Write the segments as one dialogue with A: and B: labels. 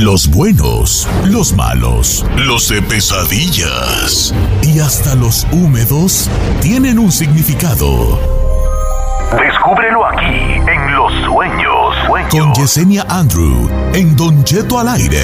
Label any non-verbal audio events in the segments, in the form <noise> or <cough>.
A: Los buenos, los malos, los de pesadillas y hasta los húmedos tienen un significado. Descúbrelo aquí en Los Sueños. Sueños. Con Yesenia Andrew en Don Cheto al aire.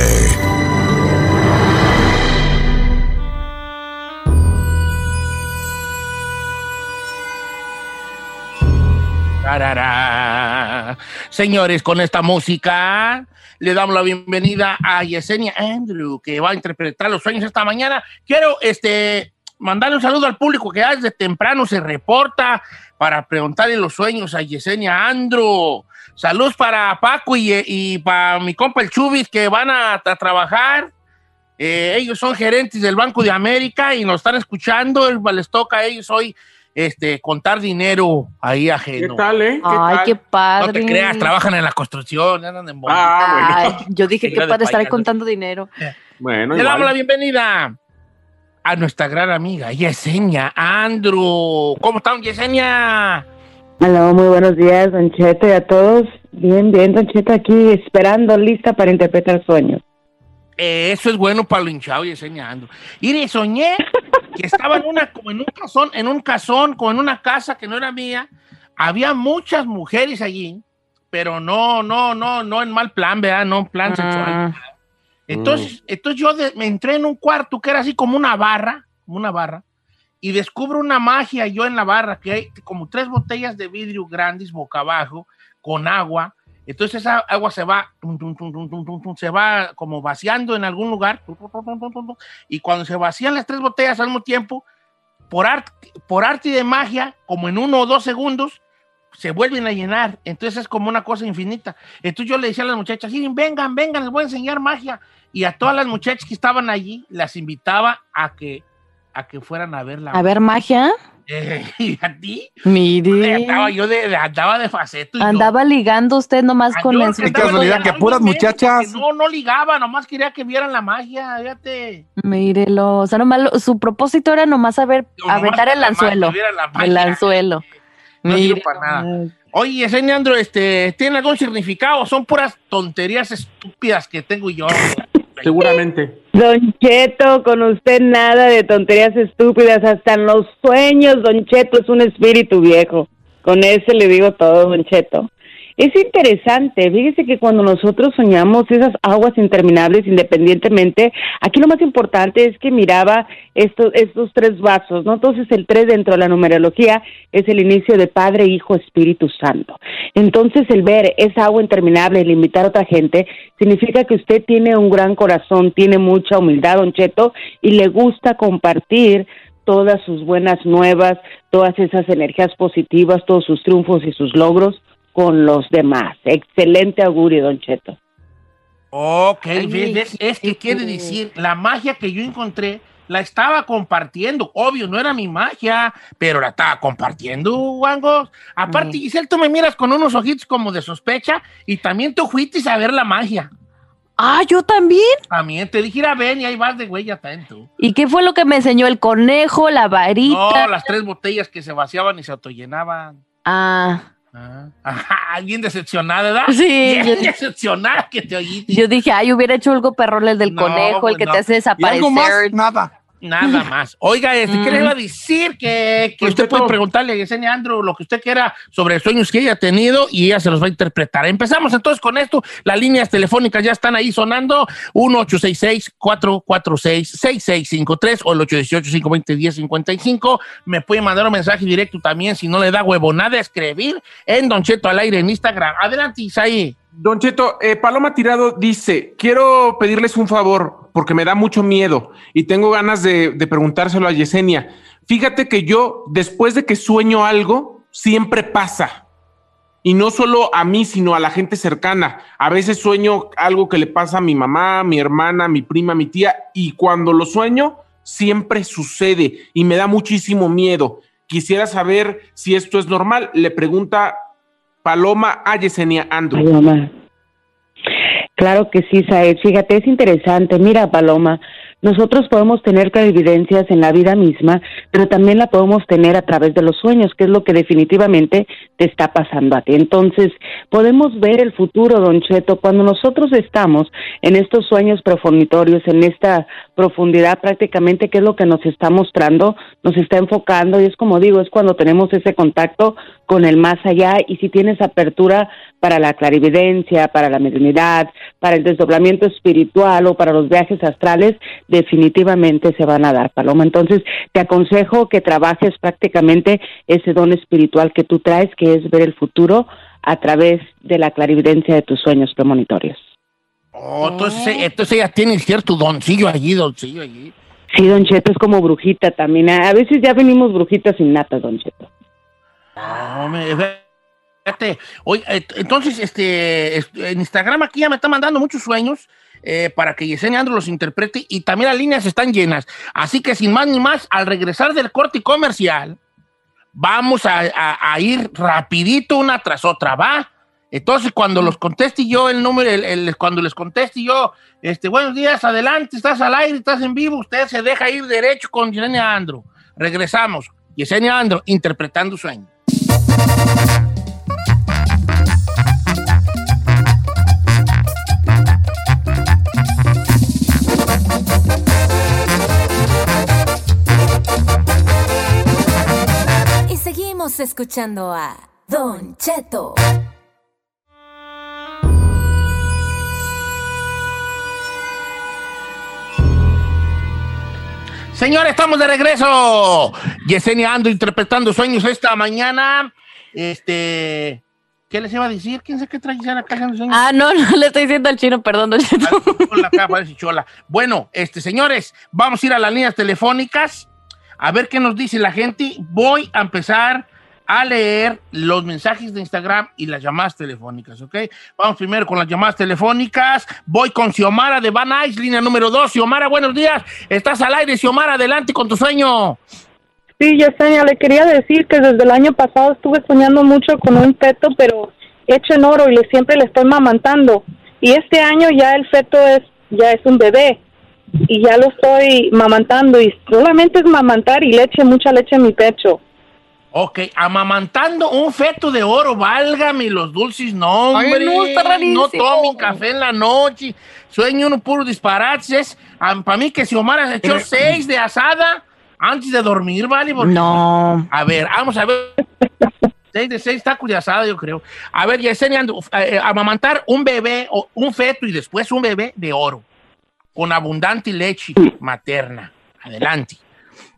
B: Tarará. Señores, con esta música le damos la bienvenida a Yesenia Andrew, que va a interpretar los sueños esta mañana. Quiero este, mandarle un saludo al público que desde temprano se reporta para preguntarle los sueños a Yesenia Andrew. Saludos para Paco y, y para mi compa el Chubis que van a, trabajar. Eh, ellos son gerentes del Banco de América y nos están escuchando. Les toca a ellos hoy este, contar dinero ahí ajeno.
C: ¿Qué tal, eh? ¿Qué
D: Ay,
C: tal?
D: qué padre.
B: No te creas, trabajan en la construcción, andan en bonito.
C: Ah, bueno.
D: Ay, yo dije <laughs>
B: de
D: padre estar
B: payaso.
D: contando dinero. <laughs>
C: Bueno,
B: Le damos la bienvenida a nuestra gran amiga Yesenia Andrew. ¿Cómo están, Yesenia?
E: Hola, muy buenos días, Don Cheto, y a todos. Bien, bien, Don Cheto, aquí esperando, lista para interpretar sueños.
B: Eh, eso es bueno para lo hinchado, Yesenia Andrew. Y soñé que estaba en, una, como en un casón, en un casón, como en una casa que no era mía. Había muchas mujeres allí, pero no, no, no, no en mal plan, ¿verdad? No en plan sexual. Entonces, entonces yo de- me entré en un cuarto que era así como una barra, como una barra, y descubro una magia yo en la barra, que hay como tres botellas de vidrio grandes boca abajo, con agua. Entonces esa agua se va, se va como vaciando en algún lugar, y cuando se vacían las tres botellas al mismo tiempo, por, arte, de magia, como en uno o dos segundos, se vuelven a llenar. Entonces es como una cosa infinita. Entonces yo le decía a las muchachas, "Miren, vengan, vengan, les voy a enseñar magia. Y a todas las muchachas que estaban allí, las invitaba a que, a que fueran a ver la
D: A ver, magia.
B: Eh, <laughs> ¿Y a ti?
D: Mire.
B: Andaba yo de, de- andaba de faceto. yo-
D: Andaba ligando usted nomás
B: Ah,
D: con
B: andaba
C: Qué casualidad, que puras
B: obviamente,
C: muchachas.
B: No, no ligaba, nomás quería que vieran la magia, fíjate.
D: Mírelo. O sea, nomás lo- su propósito era nomás saber
B: nomás
D: aventar el
B: la
D: anzuelo.
B: la.
D: El anzuelo.
B: No sirve para nada. Oye, Yesenia Andro, este, ¿tiene algún significado? o Son puras tonterías estúpidas que tengo yo.
C: Seguramente.
E: Don Cheto, con usted nada de tonterías estúpidas, hasta en los sueños, Don Cheto es un espíritu viejo. Con ese le digo todo, Don Cheto. Es interesante, fíjese que cuando nosotros soñamos esas aguas interminables independientemente, aquí lo más importante es que miraba estos, estos tres vasos, ¿no? Entonces el tres dentro de la numerología es el inicio de Padre, Hijo, Espíritu Santo. Entonces el ver esa agua interminable y limitar a otra gente significa que usted tiene un gran corazón, tiene mucha humildad, Don Cheto, y le gusta compartir todas sus buenas nuevas, todas esas energías positivas, todos sus triunfos y sus logros con los demás. Excelente augurio, Don Cheto.
B: Ok,
D: Ay,
B: es que quiere decir, la magia que yo encontré la estaba compartiendo. Obvio, no era mi magia, pero la estaba compartiendo, Wangos. Aparte,
D: Mm.
B: Giselle, tú me miras con unos ojitos como de sospecha y también tú fuiste a ver la magia.
D: Ah, yo también.
B: También te dije, "Mira, ven y ahí vas de güey atento.
D: ¿Y qué fue lo que me enseñó? El conejo, la varita.
B: No, las tres botellas que se vaciaban y se autollenaban.
D: Ah,
B: Ah. <laughs> Ajá, bien decepcionada, ¿verdad?
D: Sí,
B: Bien
D: yo-
B: decepcionada que te oíste.
D: yo dije, ay, hubiera hecho algo perrón el del
B: No,
D: conejo, el
B: pues
D: que
B: no.
D: te hace
C: ¿Y algo más?
D: desaparecer.
C: Nada.
B: Nada <laughs> más. Oiga, este, ¿qué le iba a decir? Que, usted puede preguntarle a Yesenia Andrew lo que usted quiera sobre sueños que ella ha tenido y ella se los va a interpretar. Empezamos entonces con esto. Las líneas telefónicas ya están ahí sonando. 1-866-446-6653 o el 818-520-1055. Me puede mandar un mensaje directo también si no le da huevonada a escribir en Don Cheto al aire en Instagram. Adelante, Isaí.
C: Don Cheto, eh, Paloma Tirado dice, quiero pedirles un favor porque me da mucho miedo y tengo ganas de, preguntárselo a Yesenia. Fíjate que yo, después de que sueño algo, siempre pasa. Y no solo a mí, sino a la gente cercana. A veces sueño algo que le pasa a mi mamá, mi hermana, mi prima, mi tía, y cuando lo sueño, siempre sucede y me da muchísimo miedo. Quisiera saber si esto es normal. Le pregunta Paloma a Yesenia Andrew.
E: Ay, mamá. Claro que sí, Saed. Fíjate, es interesante. Mira, Paloma, nosotros podemos tener clarividencias en la vida misma, pero también la podemos tener a través de los sueños, que es lo que definitivamente te está pasando a ti. Entonces, podemos ver el futuro, Don Cheto, cuando nosotros estamos en estos sueños prefonitorios, en esta profundidad prácticamente, que es lo que nos está mostrando, nos está enfocando, y es como digo, es cuando tenemos ese contacto con el más allá, y si tienes apertura para la clarividencia, para la mediunidad, para el desdoblamiento espiritual o para los viajes astrales, definitivamente se van a dar, Paloma. Entonces, te aconsejo que trabajes prácticamente ese don espiritual que tú traes, que es ver el futuro a través de la clarividencia de tus sueños premonitorios.
B: Oh, entonces, entonces ella tiene cierto doncillo allí, doncillo allí.
E: Sí, Don Cheto, es como brujita también. A veces ya venimos brujitas sin nata, Don Cheto.
B: No, me. Oye, et- entonces, este, est- en Instagram aquí ya me está mandando muchos sueños eh, para que Yesenia Andro los interprete y también las líneas están llenas. Así que sin más ni más, al regresar del corte comercial, vamos a, ir rapidito una tras otra, ¿va? Entonces, cuando los conteste yo el número, cuando les conteste yo, este, buenos días, adelante, estás al aire, estás en vivo, usted se deja ir derecho con Yesenia Andro. Regresamos. Yesenia Andro interpretando sueños.
F: Y seguimos escuchando a Don Cheto.
B: Señores, estamos de regreso. Yesenia ando interpretando sueños esta mañana. Este, ¿qué les iba a decir? ¿Quién sabe qué Yesenia acá?
D: Ah, no, no le estoy diciendo al chino, perdón, Don Cheto.
B: Chola acá, parece chola. Bueno, este, señores, vamos a ir a las líneas telefónicas a ver qué nos dice la gente. Voy a empezar a leer los mensajes de Instagram y las llamadas telefónicas, ¿ok? Vamos primero con las llamadas telefónicas. Voy con Xiomara de Van Nuys, línea número 2. Xiomara, buenos días. Estás al aire, Xiomara, adelante con tu sueño.
G: Sí, Yesenia, le quería decir que desde el año pasado estuve soñando mucho con un feto, pero hecho en oro y le, siempre le estoy mamantando. Y este año ya el feto es ya es un bebé y ya lo estoy mamantando y solamente es mamantar y leche, mucha leche en mi pecho.
B: Ok, amamantando un feto de oro, válgame los dulces nombres.
D: Ay, no, está rarísimo.
B: No tomen café en la noche. Sueño uno puro disparates. Para mí que Xiomara se echó seis de asada antes de dormir, ¿vale? Porque-
D: No.
B: A ver, vamos a ver. <laughs> Seis de seis tacos de asada, yo creo. A ver, Yesenia, eh, eh, amamantar un bebé, o un feto y después un bebé de oro, con abundante leche materna. Adelante.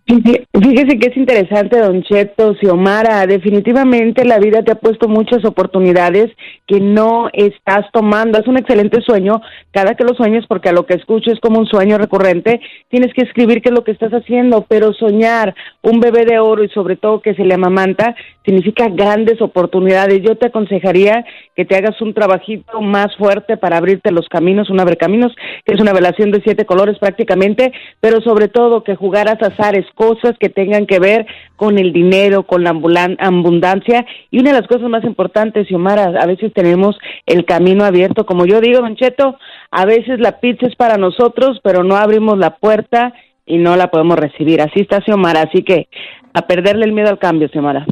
E: Fíjese que es interesante, Don Cheto, Xiomara. Definitivamente la vida te ha puesto muchas oportunidades que no estás tomando. Es un excelente sueño. Cada que lo sueñes, porque a lo que escucho es como un sueño recurrente, tienes que escribir qué es lo que estás haciendo. Pero soñar un bebé de oro y sobre todo que se le amamanta significa grandes oportunidades. Yo te aconsejaría que te hagas un trabajito más fuerte para abrirte los caminos, un abrecaminos, que es una velación de siete colores prácticamente, pero sobre todo que jugaras azares, cosas que tengan que ver con el dinero, con la abundancia. Y una de las cosas más importantes, Xiomara, a veces tenemos el camino abierto. Como yo digo, Don Cheto, a veces la pizza es para nosotros, pero no abrimos la puerta y no la podemos recibir. Así está Xiomara, así que a perderle el miedo al cambio, Xiomara.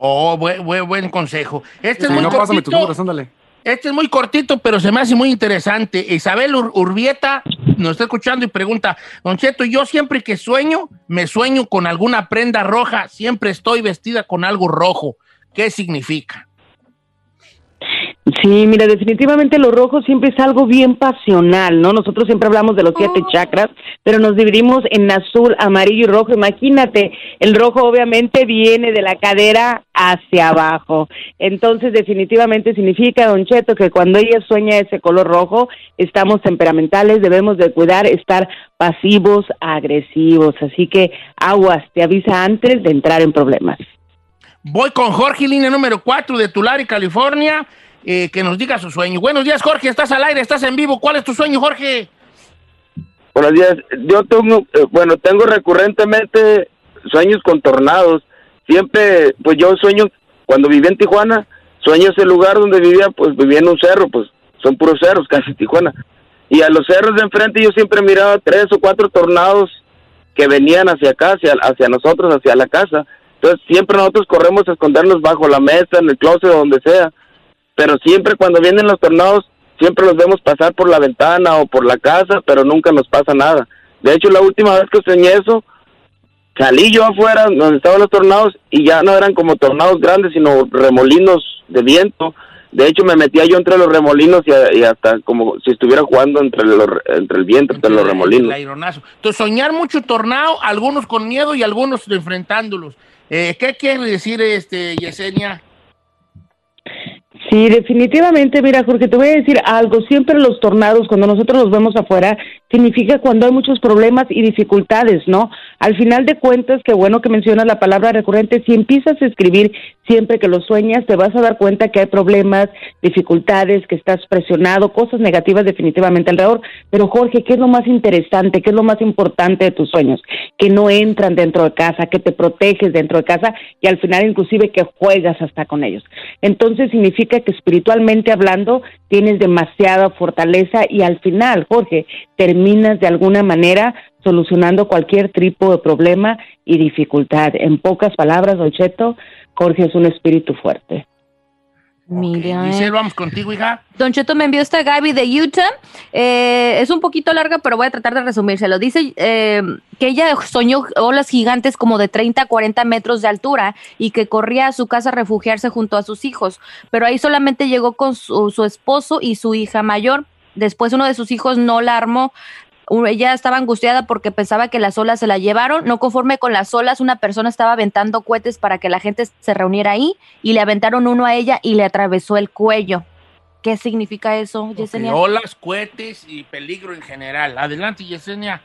B: Oh, buen, buen, buen consejo. Este es muy
C: no, pásame
B: cortito.
C: ándale.
B: Este es muy cortito, pero se me hace muy interesante. Isabel Ur- Urbieta nos está escuchando y pregunta, Don Cheto, yo siempre que sueño, me sueño con alguna prenda roja, siempre estoy vestida con algo rojo. ¿Qué significa?
E: Sí, mira, definitivamente lo rojo siempre es algo bien pasional, ¿no? Nosotros siempre hablamos de los siete chakras, pero nos dividimos en azul, amarillo y rojo. Imagínate, el rojo obviamente viene de la cadera hacia abajo. Entonces, definitivamente significa, Don Cheto, que cuando ella sueña ese color rojo, estamos temperamentales, debemos de cuidar, estar pasivos, agresivos. Así que aguas, te avisa antes de entrar en problemas.
B: Voy con Jorge, línea número 4 de Tulare, California, eh, que nos diga su sueño. Buenos días, Jorge, estás al aire, estás en vivo. ¿Cuál es tu sueño, Jorge?
H: Buenos días. Yo tengo, eh, bueno, tengo recurrentemente sueños con tornados. Siempre, pues yo sueño, cuando viví en Tijuana, sueño ese lugar donde vivía, pues vivía en un cerro, pues son puros cerros, <laughs> casi Tijuana. Y a los cerros de enfrente yo siempre miraba tres o cuatro tornados que venían hacia acá, hacia, hacia nosotros, hacia la casa. Entonces siempre nosotros corremos a escondernos bajo la mesa, en el closet, donde sea. Pero siempre cuando vienen los tornados, siempre los vemos pasar por la ventana o por la casa, pero nunca nos pasa nada. De hecho, la última vez que soñé eso, salí yo afuera donde estaban los tornados y ya no eran como tornados grandes, sino remolinos de viento. De hecho, me metía yo entre los remolinos y, y hasta como si estuviera jugando entre, los, entre el viento, entre los remolinos.
B: El aironazo. Entonces, soñar mucho tornado, algunos con miedo y algunos enfrentándolos. Eh, ¿Qué quiere decir, este, Yesenia?
E: Sí, definitivamente, mira Jorge, te voy a decir algo, siempre los tornados, cuando nosotros los vemos afuera, significa cuando hay muchos problemas y dificultades, ¿no? Al final de cuentas, qué bueno que mencionas la palabra recurrente, si empiezas a escribir siempre que lo sueñas, te vas a dar cuenta que hay problemas, dificultades, que estás presionado, cosas negativas definitivamente alrededor, pero Jorge, ¿qué es lo más interesante, qué es lo más importante de tus sueños? Que no entran dentro de casa, que te proteges dentro de casa y al final inclusive que juegas hasta con ellos. Entonces significa que espiritualmente hablando tienes demasiada fortaleza y al final, Jorge, terminas de alguna manera solucionando cualquier tipo de problema y dificultad. En pocas palabras, Don Cheto, Jorge es un espíritu fuerte.
D: Mira.
B: Giselle, vamos contigo, hija.
D: Don Cheto me envió esta Gaby de Utah. Eh, es un poquito larga, pero voy a tratar de resumírselo. Dice eh, que ella soñó olas gigantes como de 30 a 40 metros de altura y que corría a su casa a refugiarse junto a sus hijos. Pero ahí solamente llegó con su, su esposo y su hija mayor. Después uno de sus hijos no la armó. Ella estaba angustiada porque pensaba que las olas se la llevaron. No conforme con las olas, una persona estaba aventando cohetes para que la gente se reuniera ahí y le aventaron uno a ella y le atravesó el cuello. ¿Qué significa eso, Yesenia?
B: Olas, cohetes y peligro en general. Adelante, Yesenia.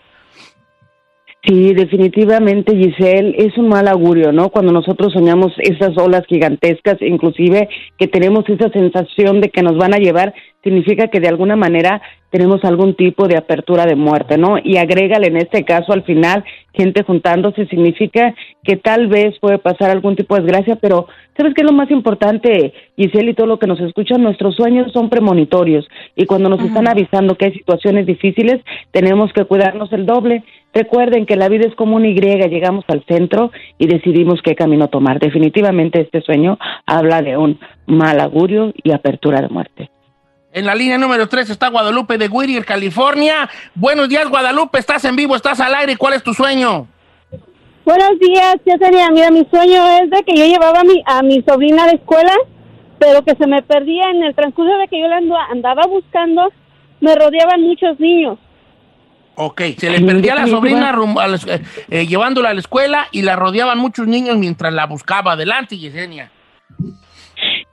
E: Sí, definitivamente, Giselle, es un mal augurio, ¿no? Cuando nosotros soñamos esas olas gigantescas, inclusive que tenemos esa sensación de que nos van a llevar, significa que de alguna manera tenemos algún tipo de apertura de muerte, ¿no? Y agrégale en este caso al final gente juntándose, significa que tal vez puede pasar algún tipo de desgracia, pero ¿sabes qué es lo más importante, Giselle y todo lo que nos escuchan? Nuestros sueños son premonitorios y cuando nos están avisando que hay situaciones difíciles, tenemos que cuidarnos el doble. Recuerden que la vida es como una Y, llegamos al centro y decidimos qué camino tomar. Definitivamente este sueño habla de un mal augurio y apertura de muerte.
B: En la línea número 3 está Guadalupe de Whittier, California. Buenos días, Guadalupe. Estás en vivo, estás al aire. ¿Cuál es tu sueño?
I: Buenos días, ya sería, mira, mi sueño es de que yo llevaba a mi, a mi sobrina a la escuela, pero que se me perdía en el transcurso de que yo la ando- andaba buscando, me rodeaban muchos niños.
B: Ok, se le perdía a la sobrina rumbo a la eh, eh, llevándola a la escuela y la rodeaban muchos niños mientras la buscaba. Adelante, Yesenia.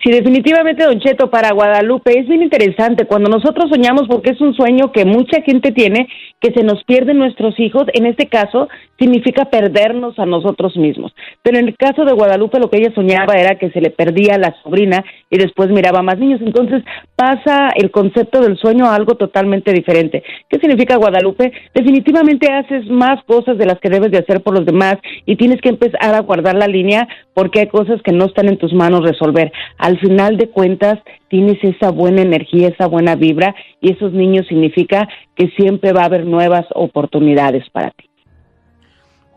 E: Sí, definitivamente, Don Cheto, para Guadalupe es bien interesante cuando nosotros soñamos, porque es un sueño que mucha gente tiene, que se nos pierden nuestros hijos. En este caso, significa perdernos a nosotros mismos. Pero en el caso de Guadalupe, lo que ella soñaba era que se le perdía a la sobrina y después miraba más niños. Entonces, pasa el concepto del sueño a algo totalmente diferente. ¿Qué significa Guadalupe? Definitivamente haces más cosas de las que debes de hacer por los demás y tienes que empezar a guardar la línea porque hay cosas que no están en tus manos resolver. Al final de cuentas, tienes esa buena energía, esa buena vibra y esos niños significa que siempre va a haber nuevas oportunidades para ti.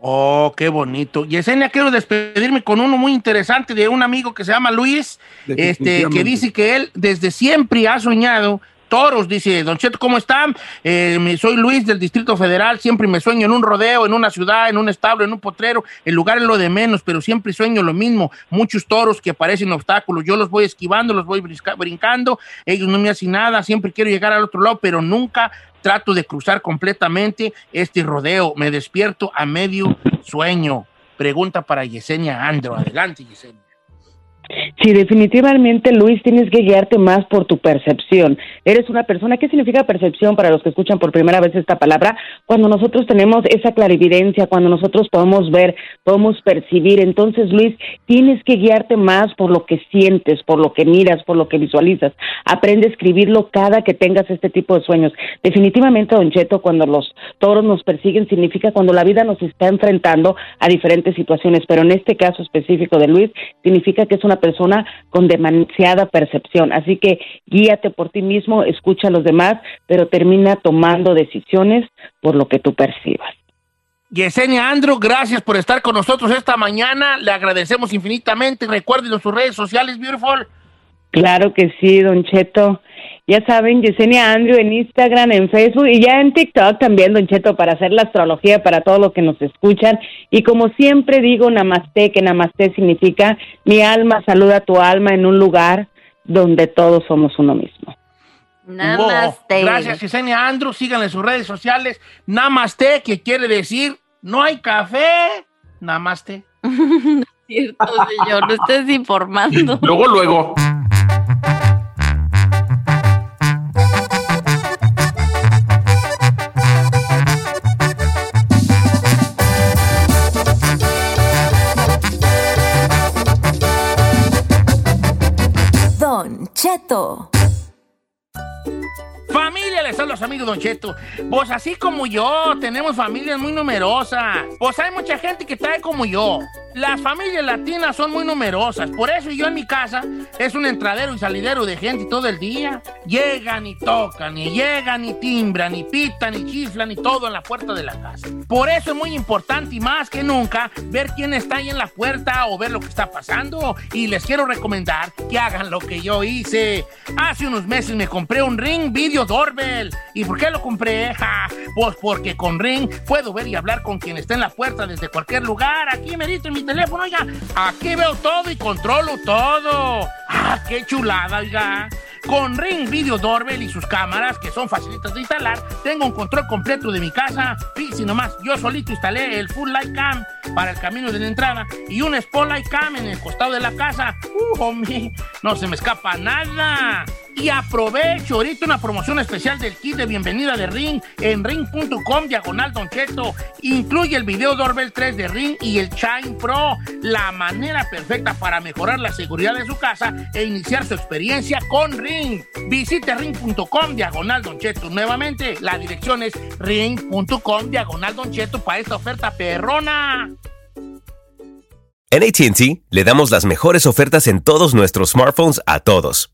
B: Oh, qué bonito. Yesenia, quiero despedirme con uno muy interesante de un amigo que se llama Luis, este, que dice que él desde siempre ha soñado toros. Dice, Don Cheto, ¿cómo están? Eh, soy Luis del Distrito Federal, siempre me sueño en un rodeo, en una ciudad, en un establo, en un potrero. El lugar es lo de menos, pero siempre sueño lo mismo. Muchos toros que aparecen obstáculos, yo los voy esquivando, los voy brincando, ellos no me hacen nada, siempre quiero llegar al otro lado, pero nunca trato de cruzar completamente este rodeo. Me despierto a medio sueño. Pregunta para Yesenia Andro. Adelante, Yesenia.
E: Sí, definitivamente, Luis, tienes que guiarte más por tu percepción. Eres una persona, ¿qué significa percepción para los que escuchan por primera vez esta palabra? Cuando nosotros tenemos esa clarividencia, cuando nosotros podemos ver, podemos percibir. Entonces, Luis, tienes que guiarte más por lo que sientes, por lo que miras, por lo que visualizas. Aprende a escribirlo cada que tengas este tipo de sueños. Definitivamente, Don Cheto, cuando los toros nos persiguen, significa cuando la vida nos está enfrentando a diferentes situaciones, pero en este caso específico de Luis, significa que es una persona con demasiada percepción. Así que guíate por ti mismo, escucha a los demás, pero termina tomando decisiones por lo que tú percibas.
B: Yesenia Andro, gracias por estar con nosotros esta mañana. Le agradecemos infinitamente. Recuerden sus redes sociales, Beautiful.
E: Claro que sí, Don Cheto. Ya saben, Yesenia Andrew en Instagram, en Facebook y ya en TikTok también, Don Cheto, para hacer la astrología para todos los que nos escuchan. Y como siempre digo, Namaste, que Namaste significa mi alma saluda a tu alma en un lugar donde todos somos uno mismo.
D: Namaste.
B: Wow. Gracias, Yesenia Andro. Síganle en sus redes sociales. Namaste, que quiere decir no hay café. Namaste. <laughs>
D: Cierto, señor, no estés informando. <laughs>
C: Luego, luego.
B: Familia, les son los amigos Don Cheto. Pues así como yo, tenemos familias muy numerosas. Pues hay mucha gente que trae como yo. Las familias latinas son muy numerosas. Por eso yo en mi casa es un entradero y salidero de gente todo el día. Llegan y tocan, y llegan y timbran, y pitan, y chiflan, y todo en la puerta de la casa. Por eso es muy importante y más que nunca ver quién está ahí en la puerta o ver lo que está pasando. Y les quiero recomendar que hagan lo que yo hice. Hace unos meses me compré un Ring Video Doorbell. ¿Y por qué lo compré? Ja, pues porque con Ring puedo ver y hablar con quien está en la puerta desde cualquier lugar. Aquí merito en mi teléfono, oiga. Aquí veo todo y controlo todo. ¡Ah, qué chulada, oiga! Con Ring Video Doorbell y sus cámaras, que son facilitas de instalar, tengo un control completo de mi casa. Fíjense nomás, yo solito instalé el Full Light Cam para el camino de la entrada y un Spotlight Cam en el costado de la casa. ¡Uh, hombre! No se me escapa nada. Y aprovecho ahorita una promoción especial del kit de bienvenida de Ring en ring.com diagonal Don Cheto. Incluye el video Doorbell 3 de Ring y el Chime Pro, la manera perfecta para mejorar la seguridad de su casa e iniciar su experiencia con Ring. Visite ring.com diagonal Don Cheto. Nuevamente, la dirección es ring.com diagonal Don Cheto para esta oferta perrona.
J: En ATT le damos las mejores ofertas en todos nuestros smartphones a todos.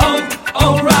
J: alright.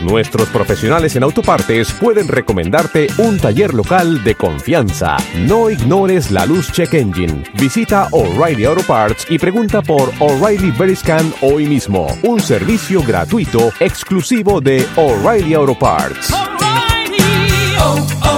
K: nuestros profesionales en autopartes pueden recomendarte un taller local de confianza. No ignores la luz check engine. Visita O'Reilly Auto Parts y pregunta por O'Reilly Veriscan hoy mismo. Un servicio gratuito exclusivo de O'Reilly Auto Parts.
L: Oh, oh,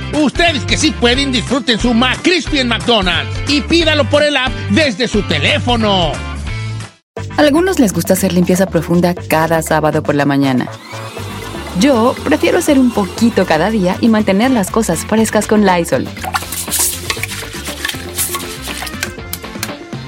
B: Ustedes que sí pueden, disfruten su McCrispy en McDonald's y pídalo por el app desde su teléfono.
M: Algunos les gusta hacer limpieza profunda cada sábado por la mañana. Yo prefiero hacer un poquito cada día y mantener las cosas frescas con Lysol.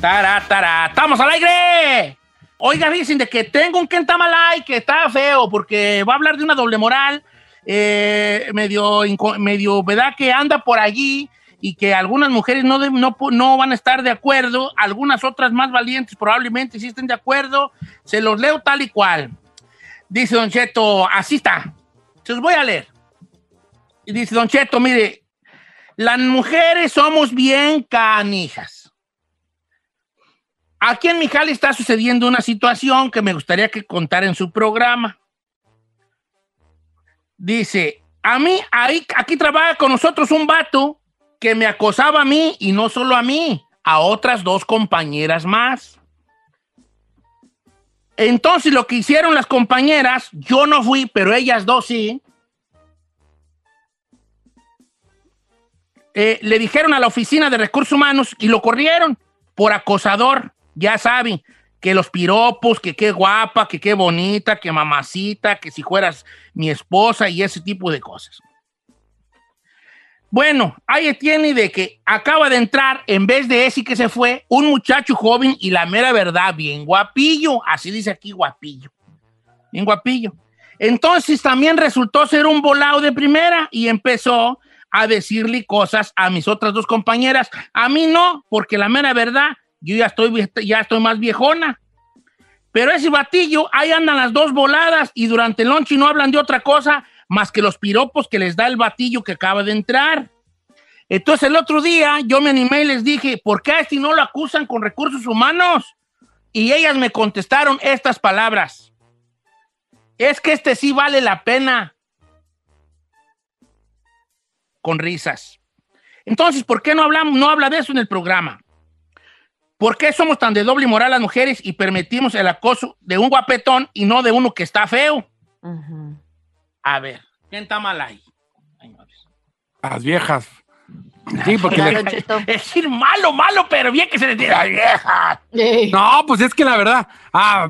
B: ¡Tara, tara! ¡Estamos al aire! Oiga, dicen de que tengo un Kentamalay que está feo porque va a hablar de una doble moral eh, medio, medio, ¿verdad? Que anda por allí y que algunas mujeres no, no, no van a estar de acuerdo, algunas otras más valientes probablemente sí estén de acuerdo. Se los leo tal y cual. Dice Don Cheto, así está. Se los voy a leer. Y dice Don Cheto, mire, las mujeres somos bien canijas. Aquí en Mijali está sucediendo una situación que me gustaría que contara en su programa. Dice, a mí, ahí, aquí trabaja con nosotros un vato que me acosaba a mí y no solo a mí, a otras dos compañeras más. Entonces lo que hicieron las compañeras, yo no fui, pero ellas dos sí, eh, le dijeron a la oficina de recursos humanos y lo corrieron por acosador. Ya saben, que los piropos, que qué guapa, que qué bonita, que mamacita, que si fueras mi esposa y ese tipo de cosas. Bueno, ahí tiene de que acaba de entrar, en vez de ese que se fue, un muchacho joven y la mera verdad, bien guapillo. Así dice aquí, guapillo. Bien guapillo. Entonces también resultó ser un volado de primera y empezó a decirle cosas a mis otras dos compañeras. A mí no, porque la mera verdad, yo ya estoy, ya estoy más viejona. Pero ese batillo, ahí andan las dos voladas y durante el lunch no hablan de otra cosa más que los piropos que les da el batillo que acaba de entrar. Entonces el otro día yo me animé y les dije, ¿por qué a este no lo acusan con recursos humanos? Y ellas me contestaron estas palabras. Es que este sí vale la pena. Con risas. Entonces, ¿por qué no hablamos, no habla de eso en el programa? ¿Por qué somos tan de doble moral las mujeres y permitimos el acoso de un guapetón y no de uno que está feo? A ver, ¿quién está mal ahí?
C: Las viejas. Sí, porque
B: Claro,
C: le-. <laughs>
B: Es decir, malo, malo, pero bien que se diga, "Ay, vieja.
C: No, pues es que la verdad, ah,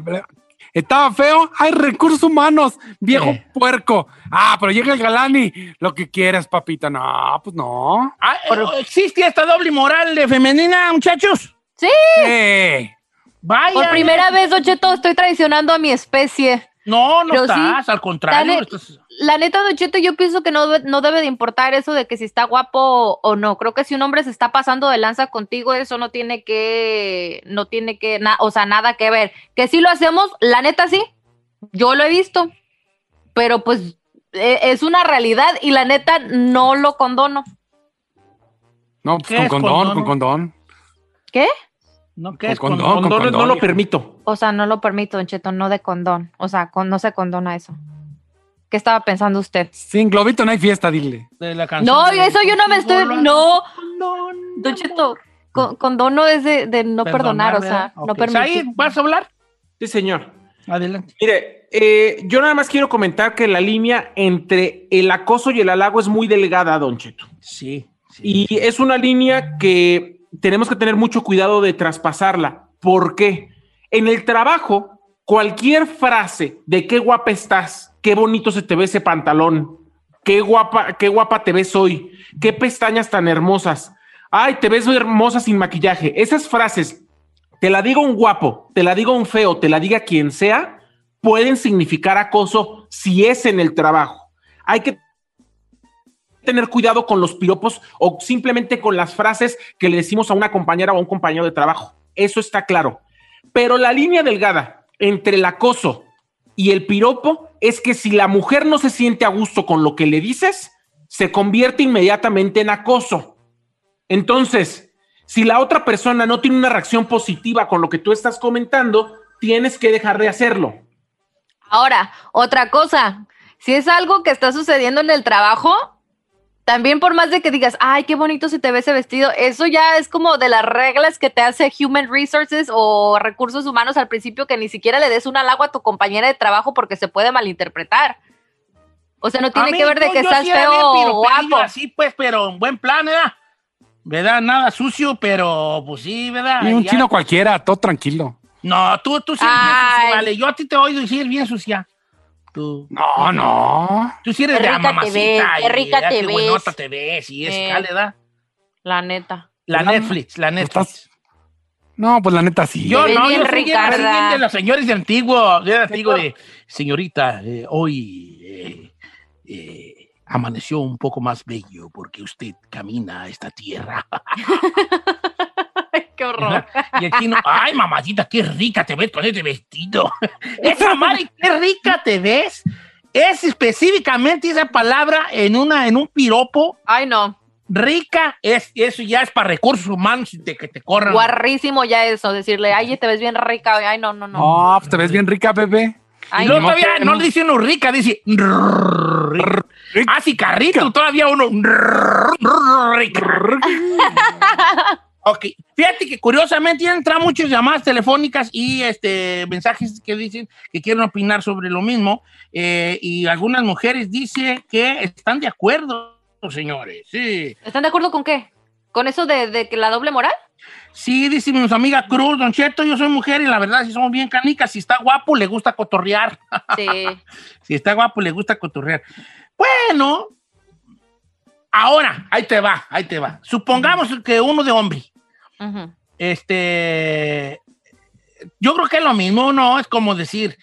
C: estaba feo, hay recursos humanos, viejo
B: Eh.
C: puerco. Ah, pero llega el galán y lo que quieras, papita. No, pues no.
B: Ah, eh, ¿Existe esta doble moral de femenina, muchachos?
D: Sí.
C: Eh.
B: Vaya.
D: Por primera vez, Don Cheto, estoy traicionando a mi especie.
B: No, no
D: Pero sí,
B: estás, al contrario.
D: dale-
B: estás-
D: La neta, Don Cheto, yo pienso que no, debe- no debe de importar eso de que si está guapo o no. Creo que si un hombre se está pasando de lanza contigo, eso no tiene que, no tiene que, na- o sea, nada que ver. Que si lo hacemos, la neta sí, yo lo he visto, pero pues eh, es una realidad y la neta no lo condono.
C: No, pues
B: ¿Qué
C: con condón? con condón.
D: ¿Qué?
B: No, ¿qué
C: Con
B: es
C: condón,
B: condón?
C: con
B: Condones
C: condón,
B: no lo permito.
D: O sea, no lo permito, Don Cheto, no de condón. O sea, con- no se condona eso. ¿Qué estaba pensando usted?
C: Sin globito no hay fiesta, dile.
B: De la canción
D: No,
B: de-
D: eso yo no me estoy.
B: Lo
D: No, Don Cheto, con, condono es de, de no perdonar, o sea, no permitir.
B: Said, ¿vas a hablar?
C: Sí, señor.
B: Adelante.
C: Mire, eh, yo nada más quiero comentar que la línea entre el acoso y el halago es muy delgada, Don Cheto.
B: Sí.
C: Y es una línea que tenemos que tener mucho cuidado de traspasarla. ¿Por qué? En el trabajo, cualquier frase de qué guapa estás, qué bonito se te ve ese pantalón, qué guapa, qué guapa te ves hoy, qué pestañas tan hermosas, ay, te ves hermosa sin maquillaje. Esas frases, te la diga un guapo, te la diga un feo, te la diga quien sea, pueden significar acoso si es en el trabajo. Hay que tener cuidado con los piropos o simplemente con las frases que le decimos a una compañera o a un compañero de trabajo. Eso está claro. Pero la línea delgada entre el acoso y el piropo es que si la mujer no se siente a gusto con lo que le dices, se convierte inmediatamente en acoso. Entonces, si la otra persona no tiene una reacción positiva con lo que tú estás comentando, tienes que dejar de hacerlo.
D: Ahora, otra cosa, si es algo que está sucediendo en el trabajo, también por más de que digas, ay, qué bonito se te ve ese vestido, eso ya es como de las reglas que te hace Human Resources o recursos humanos al principio que ni siquiera le des un halago a tu compañera de trabajo porque se puede malinterpretar. O sea, no tiene
B: mí,
D: que ver de que estás
B: sí
D: feo
B: bien
D: o guapo.
B: Así pues, pero en buen plan, ¿verdad? ¿Verdad? Nada sucio, pero pues sí, ¿verdad?
L: Y un
B: Ya.
L: chino cualquiera, todo tranquilo.
B: No, tú, tú sí
D: Ay.
B: vale. Yo a ti te oído decir bien sucia. Tú.
L: No, no.
B: Tú sí eres
D: Qué
B: de
D: rica te ves, qué
B: y,
D: rica
B: ¿verdad?
D: te
B: Qué
D: ves.
B: buenota te ves. Y es,
D: Eh.
B: dale, da.
D: La neta.
B: La. Netflix, la Netflix.
L: No, pues la neta sí.
B: Yo no, yo soy bien, bien de los señores de antiguo, de antiguo <laughs> de señorita, eh, hoy eh, eh, amaneció un poco más bello porque usted camina a esta tierra. <laughs>
D: Horror.
B: Y el chino, ay, mamacita, qué rica te ves con este vestido. <laughs> Esa madre, qué rica te ves. Es específicamente esa palabra en, una, en un piropo.
D: Ay, no.
B: Rica, es, eso ya es para recursos humanos de que te corran.
D: Guarrísimo ya eso, decirle, ay, te ves bien rica. Ay, no, no, no.
L: No, pues te ves bien rica, bebé.
B: Y
D: Ay,
B: luego
D: no.
B: todavía no le dice uno rica, dice rica. Ah, sí, carrito, todavía uno rica. <laughs> Ok, fíjate que curiosamente ya entran muchas llamadas telefónicas y este mensajes que dicen que quieren opinar sobre lo mismo eh, y algunas mujeres dicen que están de acuerdo, señores. Sí,
D: ¿Están de acuerdo con qué? ¿Con eso de, de que la doble moral?
B: sí, dice mi amiga Cruz, Don Cheto, yo soy mujer y la verdad si somos bien canicas, si está guapo le gusta cotorrear.
D: Sí. <laughs>
B: Si está guapo, le gusta cotorrear. Bueno, ahora, ahí te va, ahí te va. Supongamos que uno de hombre, este, yo creo que es lo mismo, ¿no? Es como decir,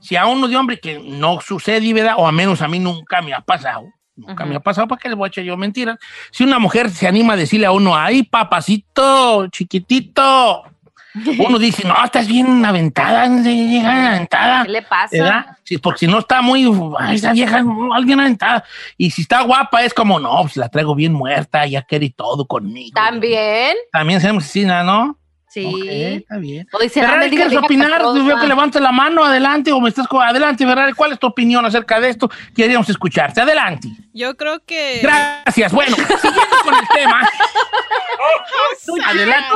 B: si a uno de hombre que no sucede, ¿verdad? O a menos a mí nunca me ha pasado. Nunca me ha pasado, ¿para qué le voy a echar yo mentiras? Si una mujer se anima a decirle a uno, ay, papacito, chiquitito, uno dice, no, estás bien aventada, bien aventada.
D: ¿Qué le pasa?
B: ¿verdad? Sí, porque si no está muy, ay, esa vieja, alguien aventada. Y si está guapa, es como, no, pues la traigo bien muerta, ya quiere todo conmigo.
D: ¿También?
B: También hacemos asesina, ¿no?
D: Sí.
B: Ok, está bien.
D: O dice,
B: Ferrari,
D: "Ah, me diga
B: ¿quieres opinar?
D: castrosa".
B: Veo que levantes la mano, adelante, o me estás co- adelante, Ferrari. ¿Cuál es tu opinión acerca de esto? Queríamos escucharte. Adelante.
N: Yo creo que.
B: Gracias. Bueno, siguiendo con el tema. <laughs> adelante,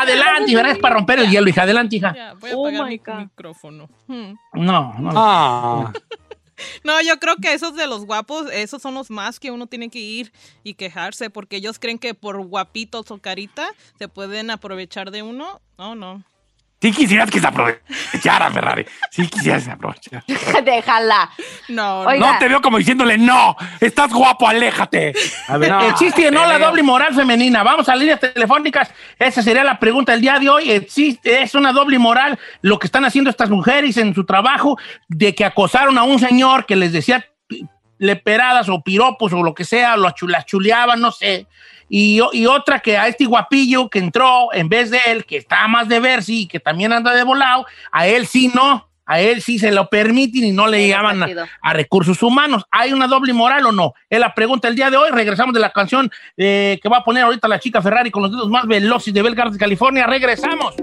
B: adelante, es para romper el hielo, hija. Adelante, hija.
N: Ya, voy a apagar mi micrófono. Hmm.
B: No, no.
L: Ah. <laughs>
N: No, yo creo que esos de los guapos, esos son los más que uno tiene que ir y quejarse, porque ellos creen que por guapitos o carita se pueden aprovechar de uno. No, no.
L: Sí quisieras que se aprovechara, Ferrari. Sí quisieras que se aprovechara. <laughs>
D: Déjala.
N: No,
D: Oiga.
L: No te veo como diciéndole, no, estás guapo, aléjate.
B: A ver,
L: No,
B: ¿existe o no la doble moral femenina? Vamos a líneas telefónicas. Esa sería la pregunta del día de hoy. ¿Existe, es una doble moral lo que están haciendo estas mujeres en su trabajo de que acosaron a un señor que les decía leperadas o piropos o lo que sea, lo las chuleaban, no sé. Y, y otra que a este guapillo que entró en vez de él, que está más de ver, sí, que también anda de volado, a él sí no. A él sí se lo permiten y no le llaman a, recursos humanos. ¿Hay una doble moral o no? Es la pregunta del día de hoy. Regresamos de la canción eh, que va a poner ahorita la chica Ferrari con los dedos más veloces de Belgar de California. Regresamos.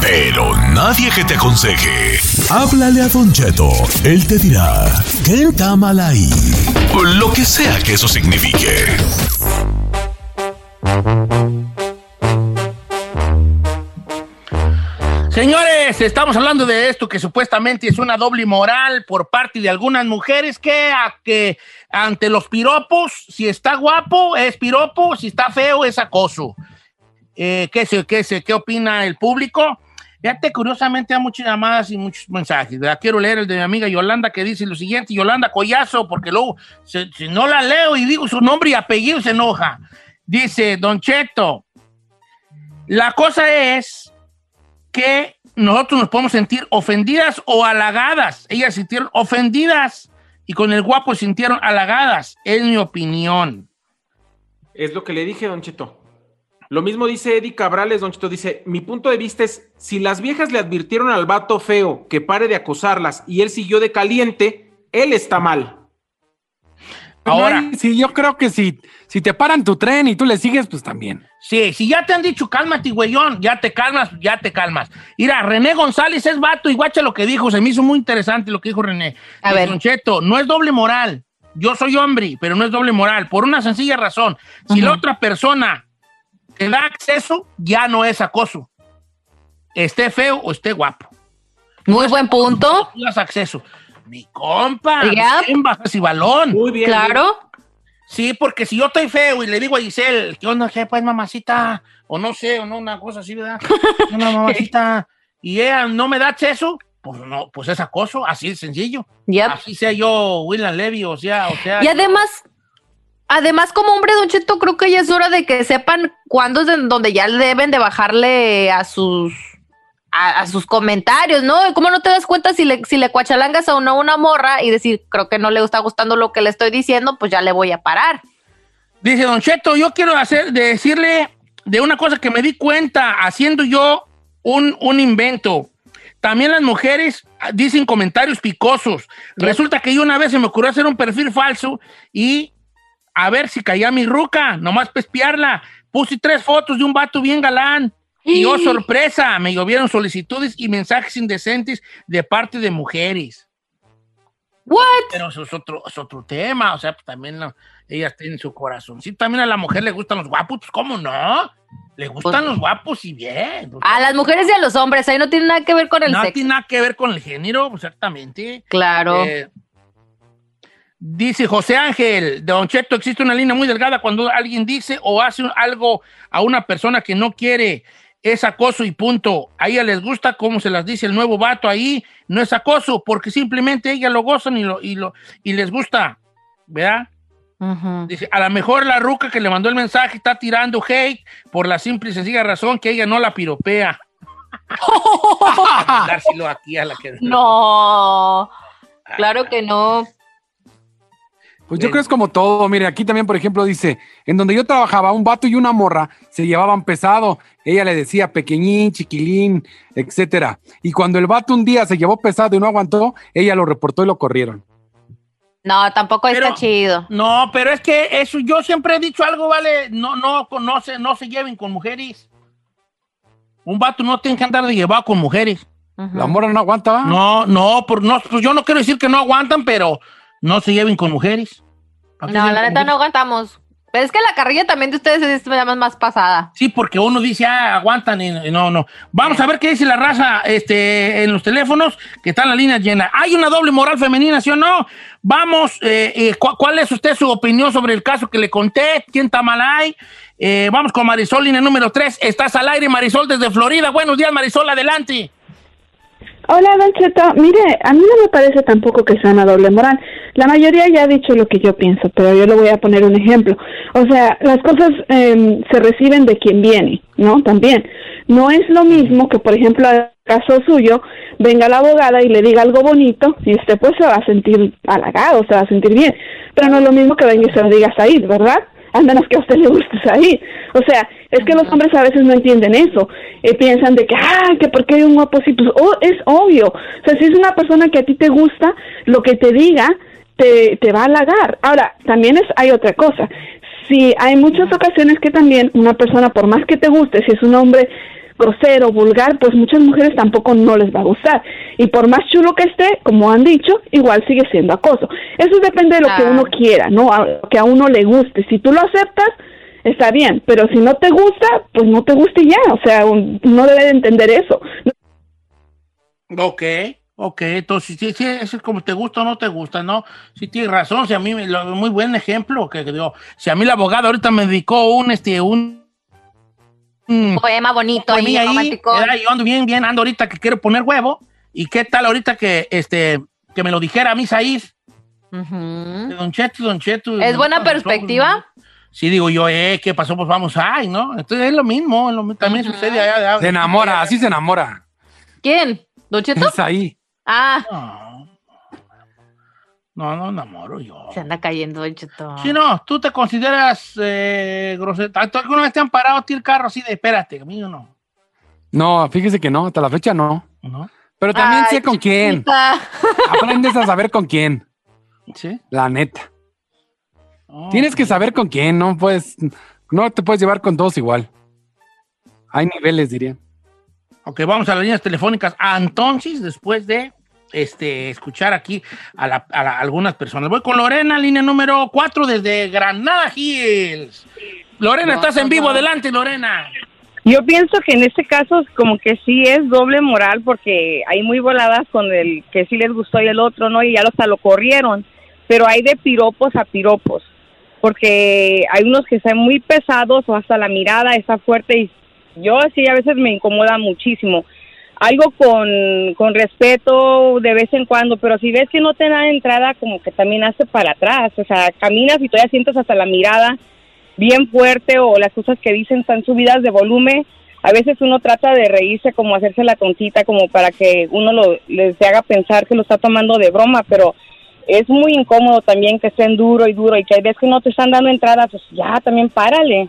A: Pero nadie que te aconseje, háblale a Don Cheto. Él te dirá, ¿qué está mal ahí? Lo que sea que eso signifique.
B: Señores, estamos hablando de esto que supuestamente es una doble moral por parte de algunas mujeres que, que ante los piropos, si está guapo es piropo, si está feo es acoso. Eh, ¿qué, se, qué, se, ¿Qué opina el público? Fíjate, curiosamente hay muchas llamadas y muchos mensajes. ¿verdad? Quiero leer el de mi amiga Yolanda que dice lo siguiente, Yolanda Collazo, porque luego se- si no la leo y digo su nombre y apellido se enoja. Dice, Don Cheto, la cosa es que nosotros nos podemos sentir ofendidas o halagadas. Ellas sintieron ofendidas y con el guapo sintieron halagadas. Es mi opinión.
C: Es lo que le dije, Don Cheto. Lo mismo dice Eddie Cabrales, Don Cheto. Dice, mi punto de vista es, si las viejas le advirtieron al vato feo que pare de acosarlas y él siguió de caliente, él está mal.
B: Ahora.
L: sí, yo creo que si, si te paran tu tren y tú le sigues, pues también.
B: Sí, si ya te han dicho cálmate, güeyón, ya te calmas, ya te calmas. Mira, René González es vato y guacha lo que dijo, se me hizo muy interesante lo que dijo René.
D: A ver.
B: Don Cheto, no es doble moral. Yo soy hombre, pero no es doble moral, por una sencilla razón. Si la otra persona te da acceso, ya no es acoso. Esté feo o esté guapo.
D: Muy buen punto.
B: Tú das acceso. Mi compa, bajas y balón.
C: Muy bien.
D: Claro.
B: Sí, porque si yo estoy feo y le digo a Giselle, ¿qué onda, qué, pues, mamacita? O no sé, o no, una cosa así, ¿verdad? <laughs> Una mamacita. Y ella no me da acceso, pues no, pues es acoso, así de sencillo.
D: Yep.
B: Así sea yo, William Levy, o sea, o sea.
D: Y además, además como hombre, Don Cheto, creo que ya es hora de que sepan cuándo es donde ya deben de bajarle a sus a, a sus comentarios, ¿no? ¿Cómo no te das cuenta si le, si le cuachalangas a una, una morra y decir, creo que no le está gustando lo que le estoy diciendo, pues ya le voy a parar?
B: Dice Don Cheto, yo quiero hacer, de decirle de una cosa que me di cuenta haciendo yo un, un invento. También las mujeres dicen comentarios picosos. Resulta que yo una vez se me ocurrió hacer un perfil falso y a ver si caía mi ruca, nomás para espiarla. Puse tres fotos de un vato bien galán. Y oh, <gasps> sorpresa, me llovieron solicitudes y mensajes indecentes de parte de mujeres.
D: ¿What?
B: Pero eso es otro, es otro tema, o sea, pues también la- ellas tienen su corazón. Sí, también a la mujer le gustan los guapos, pues ¿cómo no? Le gustan los guapos y bien. pues,
D: A las mujeres y a los hombres, ahí no tiene nada que ver con el
B: no
D: sexo.
B: tiene nada que ver con el género, exactamente.
D: Claro.
B: Eh, dice José Ángel, de Don Cheto, existe una línea muy delgada cuando alguien dice o hace algo a una persona que no quiere. Es acoso y punto. A ella les gusta como se las dice el nuevo vato ahí. No es acoso, porque simplemente ellas lo gozan y, lo, y, lo, y les gusta. ¿Verdad? Dice, a lo mejor la ruca que le mandó el mensaje está tirando hate por la simple y sencilla razón que ella no la piropea. <laughs> Dárselo aquí a la que...
D: No, claro que no.
L: Pues yo creo que es como todo. Mire, aquí también, por ejemplo, dice, en donde yo trabajaba, un vato y una morra se llevaban pesado. Ella le decía pequeñín, chiquilín, etcétera. Y cuando el vato un día se llevó pesado y no aguantó, ella lo reportó y lo corrieron.
D: No, tampoco
B: Pero-
D: está chido.
B: No, pero es que eso yo siempre he dicho algo, vale, no, no, no se, no se lleven con mujeres. Un vato no tiene que andar de llevado con mujeres.
L: La morra no aguanta.
B: No, no, por, no, pues yo no quiero decir que no aguantan, pero no se lleven con mujeres. ¿Para qué
D: No, la neta no aguantamos. Pero es que la carrilla también de ustedes es más, más pasada.
B: Sí, porque uno dice, ah, aguantan y no, no. Vamos a ver qué dice la raza este, en los teléfonos, que están las líneas llenas. ¿Hay una doble moral femenina, sí o no? Vamos, eh, eh, ¿cu- ¿cuál es usted su opinión sobre el caso que le conté? ¿Quién está mal ahí? Eh, vamos con Marisol, línea número 3. Estás al aire, Marisol, desde Florida. Buenos días, Marisol, adelante.
G: Hola, Don. Mire, a mí no me parece tampoco que sea una doble moral. La mayoría ya ha dicho lo que yo pienso, pero yo le voy a poner un ejemplo. O sea, las cosas em, se reciben de quien viene, ¿no? También. No es lo mismo que, por ejemplo, al caso suyo, venga la abogada y le diga algo bonito y usted pues se va a sentir halagado, se va a sentir bien. Pero no es lo mismo que venga y se lo diga a Said, ¿verdad? A menos que a usted le guste Said. O sea, es que los hombres a veces no entienden eso. Eh, piensan de que, ah, que porque hay un guapo así, pues oh, es obvio. O sea, si es una persona que a ti te gusta, lo que te diga te, te va a halagar. Ahora, también es, hay otra cosa. Si hay muchas ocasiones que también una persona, por más que te guste, si es un hombre grosero, vulgar, pues muchas mujeres tampoco no les va a gustar. Y por más chulo que esté, como han dicho, igual sigue siendo acoso. Eso depende de lo que
D: Ah.
G: uno quiera, ¿no? A- que a uno le guste. Si tú lo aceptas, está bien, pero si no te gusta, pues no te gusta y ya. O sea, un- no debe de entender eso.
B: Ok, ok, entonces sí, sí, eso es como te gusta o no te gusta, ¿no? Sí tienes razón, si a mí, me- lo- muy buen ejemplo, que digo, si a mí la abogada ahorita me dedicó un, este, un... un
D: Poema bonito ahí,
B: poemilla ahí,
D: romántico.
B: era, yo ando bien, bien, ando ahorita que quiero poner huevo, y qué tal ahorita que, este, que me lo dijera a mí, Saís, de Don Cheto, Don Cheto.
D: ¿Es buena perspectiva?
B: Sí, digo yo, eh, ¿qué pasó? Pues vamos, ay, ¿no? Entonces es lo mismo, es lo mi- también sucede allá. allá-
L: Se enamora, así se enamora.
D: ¿Quién? ¿Don Cheto?
L: Es ahí.
D: Ah,
B: No, no enamoro yo.
D: se anda cayendo, Don Cheto.
B: Si no, tú te consideras eh, grosero. ¿Tú alguna vez te han parado a ti el carro así de espérate, amigo? No.
L: No, fíjese que no, hasta la fecha no.
B: ¿No?
L: Pero también
D: Ay,
L: sé con quién. <laughs> Aprendes a saber con quién.
B: ¿Sí?
L: La neta.
B: Oh,
L: Tienes que saber con quién, no puedes, no te puedes llevar con todos igual. Hay niveles, diría.
B: Ok, vamos a las líneas telefónicas. Entonces, después de este, escuchar aquí a, la- a la- algunas personas. Voy con Lorena, línea número 4 desde Granada Hills. Lorena, estás en vivo. Adelante, Lorena.
O: Yo pienso que en este caso como que sí es doble moral porque hay muy voladas con el que sí les gustó y el otro no y ya hasta lo corrieron, pero hay de piropos a piropos porque hay unos que están muy pesados o hasta la mirada está fuerte y yo sí a veces me incomoda muchísimo. Algo con, con respeto de vez en cuando, pero si ves que no te da entrada, como que también hace para atrás, o sea, caminas y todavía sientes hasta la mirada bien fuerte o las cosas que dicen están subidas de volumen. A veces uno trata de reírse como hacerse la tontita como para que uno lo, les haga pensar que lo está tomando de broma, pero es muy incómodo también que estén duro y duro y que hay veces que no te están dando entrada, pues ya también párale.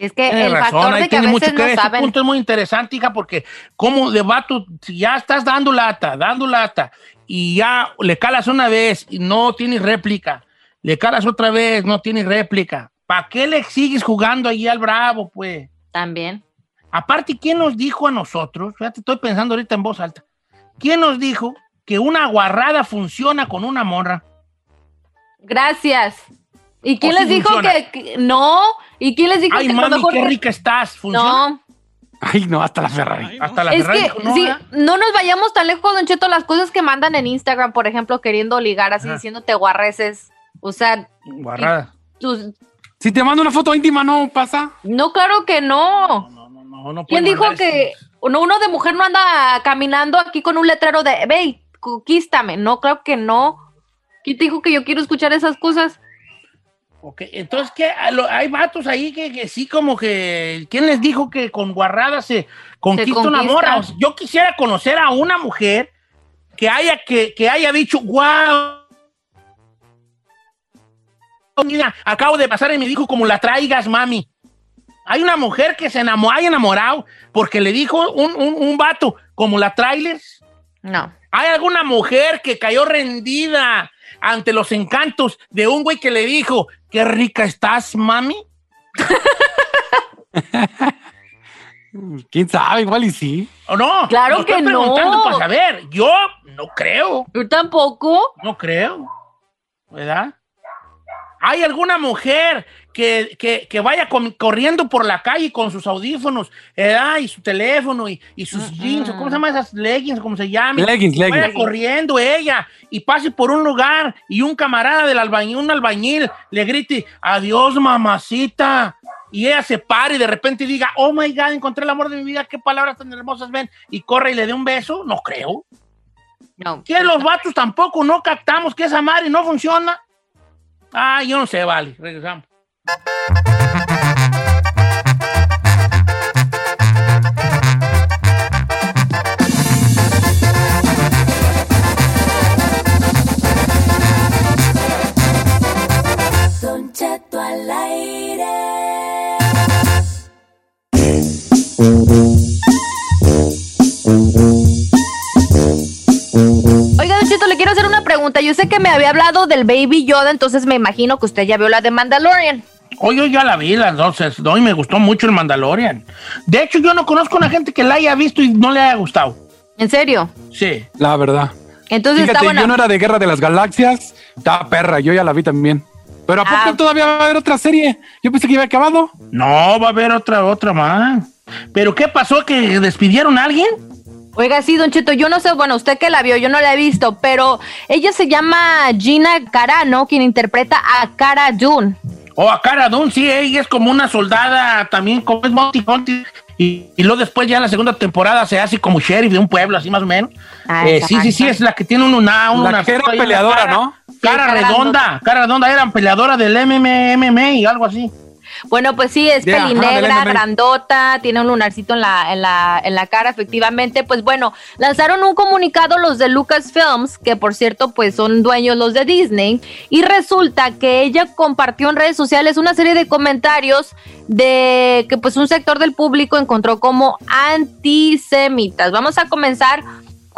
D: Es que el
B: razón,
D: factor de que a
B: mucho
D: veces
B: que ver.
D: no
B: Este
D: saben.
B: punto es muy interesante, hija, porque como de vato, si ya estás dando lata, dando lata, y ya le calas una vez y no tienes réplica, le calas otra vez, no tienes réplica, ¿para qué le sigues jugando ahí al bravo, pues?
D: También.
B: Aparte, ¿quién nos dijo a nosotros? Fíjate, estoy pensando ahorita en voz alta. ¿Quién nos dijo que una guarrada funciona con una morra?
D: Gracias. ¿Y quién
B: ¿O sí
D: les dijo que- no? ¿Y quién les dijo
B: Ay,
D: que
B: mami,
D: mejor
B: qué
D: que-
B: rica estás. ¿Funciona?
D: No,
L: Ay, no, hasta la Ferrari.
B: Hasta la
D: es
B: Ferrari
D: que
B: dijo, no,
D: sí,
B: ¿verdad?
D: no nos vayamos tan lejos, Don Cheto, las cosas que mandan en Instagram, por ejemplo, queriendo ligar así,
B: Ajá.
D: diciéndote guarreces. O sea,
B: Guarrada.
D: tus-
L: Si te mando una foto íntima, ¿no pasa?
D: no, claro que no.
B: No, no
D: ¿Quién
B: puede
D: dijo
B: mandar
D: que uno, uno de mujer no anda caminando aquí con un letrero de, ve, conquístame? No, claro que no. ¿Quién te dijo que yo quiero escuchar esas cosas?
B: Ok, entonces, ¿qué? A lo- Hay vatos ahí que, que sí como que... ¿Quién les dijo que con guarradas se conquista, una
D: conquista.
B: O sea, yo quisiera conocer a una mujer que haya, que, que haya dicho, wow, mira, acabo de pasar y me dijo como la traigas, mami. Hay una mujer que se enamoró, hay enamorado porque le dijo un, un, un vato como la trailers.
D: No.
B: ¿Hay alguna mujer que cayó rendida ante los encantos de un güey que le dijo, qué rica estás, mami? <laughs>
L: ¿Quién sabe? Igual y sí.
B: ¿O no?
D: Claro
B: estoy
D: que no.
B: preguntando para saber. Yo no creo.
D: Yo tampoco.
B: No creo. ¿Verdad? ¿Hay alguna mujer que, que- que vaya corriendo por la calle con sus audífonos ¿verdad? y su teléfono y, y sus jeans, o ¿cómo se llaman esas leggings? ¿Cómo se llaman?
L: Leggings,
B: Vaya
L: leggings.
B: corriendo ella y pase por un lugar y un camarada del albañil, un albañil, le grite, adiós mamacita. Y ella se pare y de repente diga, oh my God, encontré el amor de mi vida, qué palabras tan hermosas ven. Y corre y le dé un beso. No creo.
D: No.
B: Que los vatos tampoco no captamos que esa madre no funciona. Ah, yo no sé, vale. Regresamos.
F: Don Cheto al aire.
D: Oiga, Don Cheto, le quiero hacer una pregunta. Yo sé que me había hablado del Baby Yoda, entonces me imagino que usted ya vio la de Mandalorian.
B: Hoy yo ya la vi las dos, hoy me gustó mucho el Mandalorian. De hecho, yo no conozco a una gente que la haya visto y no le haya gustado.
D: ¿En serio?
B: Sí.
L: La verdad.
D: Entonces
L: Fíjate,
D: está buena.
L: yo no era de Guerra de las Galaxias. Estaba perra, yo ya la vi también. Pero ¿a poco
D: Ah.
L: todavía va a haber otra serie? Yo pensé que iba acabado.
B: No, va a haber otra, otra más. ¿Pero qué pasó? ¿Que despidieron a alguien?
D: Oiga, sí, Don Cheto, yo no sé, bueno, usted que la vio, yo no la he visto, pero ella se llama Gina Carano, quien interpreta a Cara Dune.
B: O a Cara Dune, sí, ella es como una soldada también, como es Monty Hunter. Y, y luego después ya en la segunda temporada se hace como sheriff de un pueblo, así más o menos.
D: Ah,
B: Eh, sí, sí, sí, es la que tiene un, una, una
L: La que era peleadora,
B: cara.
L: ¿no?
B: Cara
D: Sí, cara
B: redonda, cara redonda, era peleadora del MMA y algo así.
D: Bueno, pues sí, es
B: Yeah,
D: pelinegra, grandota, tiene un lunarcito en la, en, la, en la cara, efectivamente. Pues bueno, lanzaron un comunicado los de Lucasfilms, que por cierto, pues son dueños los de Disney, y resulta que ella compartió en redes sociales una serie de comentarios de que pues un sector del público encontró como antisemitas. Vamos a comenzar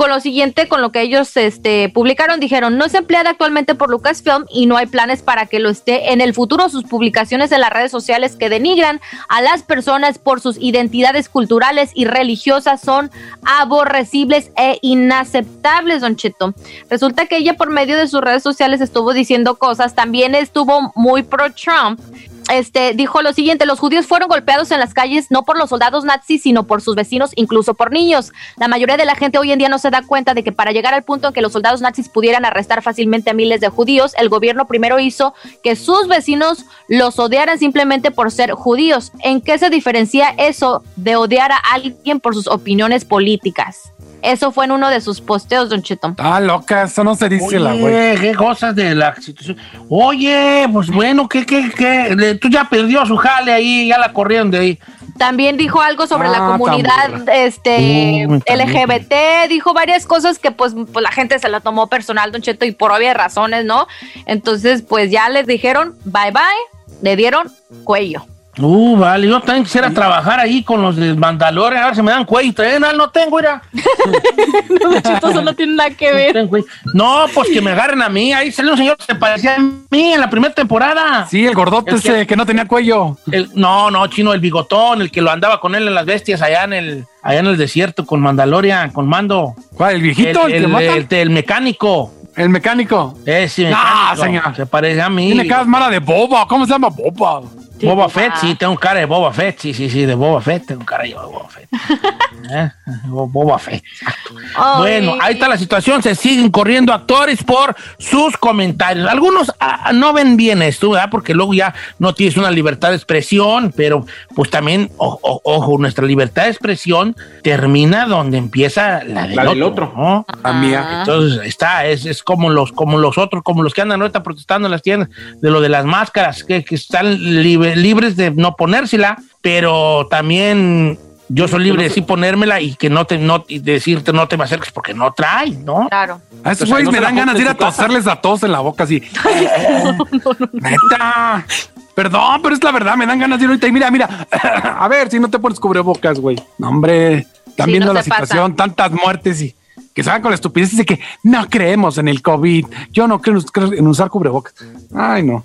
D: con lo siguiente, con lo que ellos este, publicaron, dijeron, no es empleada actualmente por Lucasfilm y no hay planes para que lo esté en el futuro. Sus publicaciones en las redes sociales que denigran a las personas por sus identidades culturales y religiosas son aborrecibles e inaceptables, don Cheto. Resulta que ella por medio de sus redes sociales estuvo diciendo cosas, también estuvo muy pro Trump este, dijo lo siguiente, los judíos fueron golpeados en las calles no por los soldados nazis, sino por sus vecinos, incluso por niños. La mayoría de la gente hoy en día no se da cuenta de que para llegar al punto en que los soldados nazis pudieran arrestar fácilmente a miles de judíos, el gobierno primero hizo que sus vecinos los odiaran simplemente por ser judíos. ¿En qué se diferencia eso de odiar a alguien por sus opiniones políticas? Eso fue en uno de sus posteos, Don Cheto.
L: Ah, loca, eso no se dice la güey.
B: Oye, qué cosas de la situación. Oye, pues bueno, ¿qué, qué, qué? Le- Tú ya perdió su jale ahí, ya la corrieron de ahí.
D: También dijo algo sobre la
B: Ah,
D: comunidad este
B: Uh.
D: LGBT, dijo varias cosas que pues, pues la gente se la tomó personal, Don Cheto, y por obvias razones, ¿no? Entonces, pues ya les dijeron bye bye, le dieron cuello.
B: Uh, vale, yo también quisiera trabajar ahí con los de Mandalorian, a ver si me dan cuello. Eh, no, no tengo, mira. <laughs>
D: no, eso no tiene nada que ver.
B: No, pues que me agarren a mí. Ahí salió un señor que se parecía a mí en la primera temporada.
L: Sí, el gordote
B: El que-
L: ese que no tenía cuello.
B: El- no, no, chino, el bigotón, el que lo andaba con él en las bestias allá en el, allá en el desierto con Mandalorian, con Mando.
L: ¿Cuál? ¿El viejito?
B: El,
L: ¿El
B: el-
L: mata?
B: el- el mecánico.
L: ¿El mecánico?
B: Ese
L: Ah,
B: mecánico.
L: señor.
B: Se parece a mí.
L: Tiene cara mala de boba. ¿Cómo se llama boba?
B: Boba Fett, sí, tengo cara de Boba Fett, sí, sí, sí, de Boba Fett, tengo cara yo de Boba Fett. <laughs> ¿Eh? Bo- Boba Fett, exacto. Bueno, ahí está la situación, se siguen corriendo actores por sus comentarios. Algunos ah, no ven bien esto, ¿verdad? Porque luego ya no tienes una libertad de expresión, pero pues también, o- o- ojo, nuestra libertad de expresión termina donde empieza la del
C: La del
B: otro.
C: otro.
B: ¿no?
L: La mía.
B: Entonces está, es, es como los, como los otros, como los que andan ahorita protestando en las tiendas de lo de las máscaras, que, que están libre- libres de no ponérsela, pero también yo soy libre de sí ponérmela y que no te, no, y decirte no te me acerques porque no trae, ¿no?
D: Claro.
L: A esos
B: O sea,
L: güeyes
B: no
L: me dan ganas de ir a toserles a todos en la boca así. <laughs> Neta. Perdón, pero es la verdad, me dan ganas de ir ahorita. Y mira, mira, <laughs> a ver si no te pones cubrebocas, güey. No, hombre, están
D: Sí,
L: viendo
D: no
L: la
D: pasa.
L: situación, tantas muertes y que salgan con la estupidez de que no creemos en el COVID. Yo no creo en usar cubrebocas. Ay, no.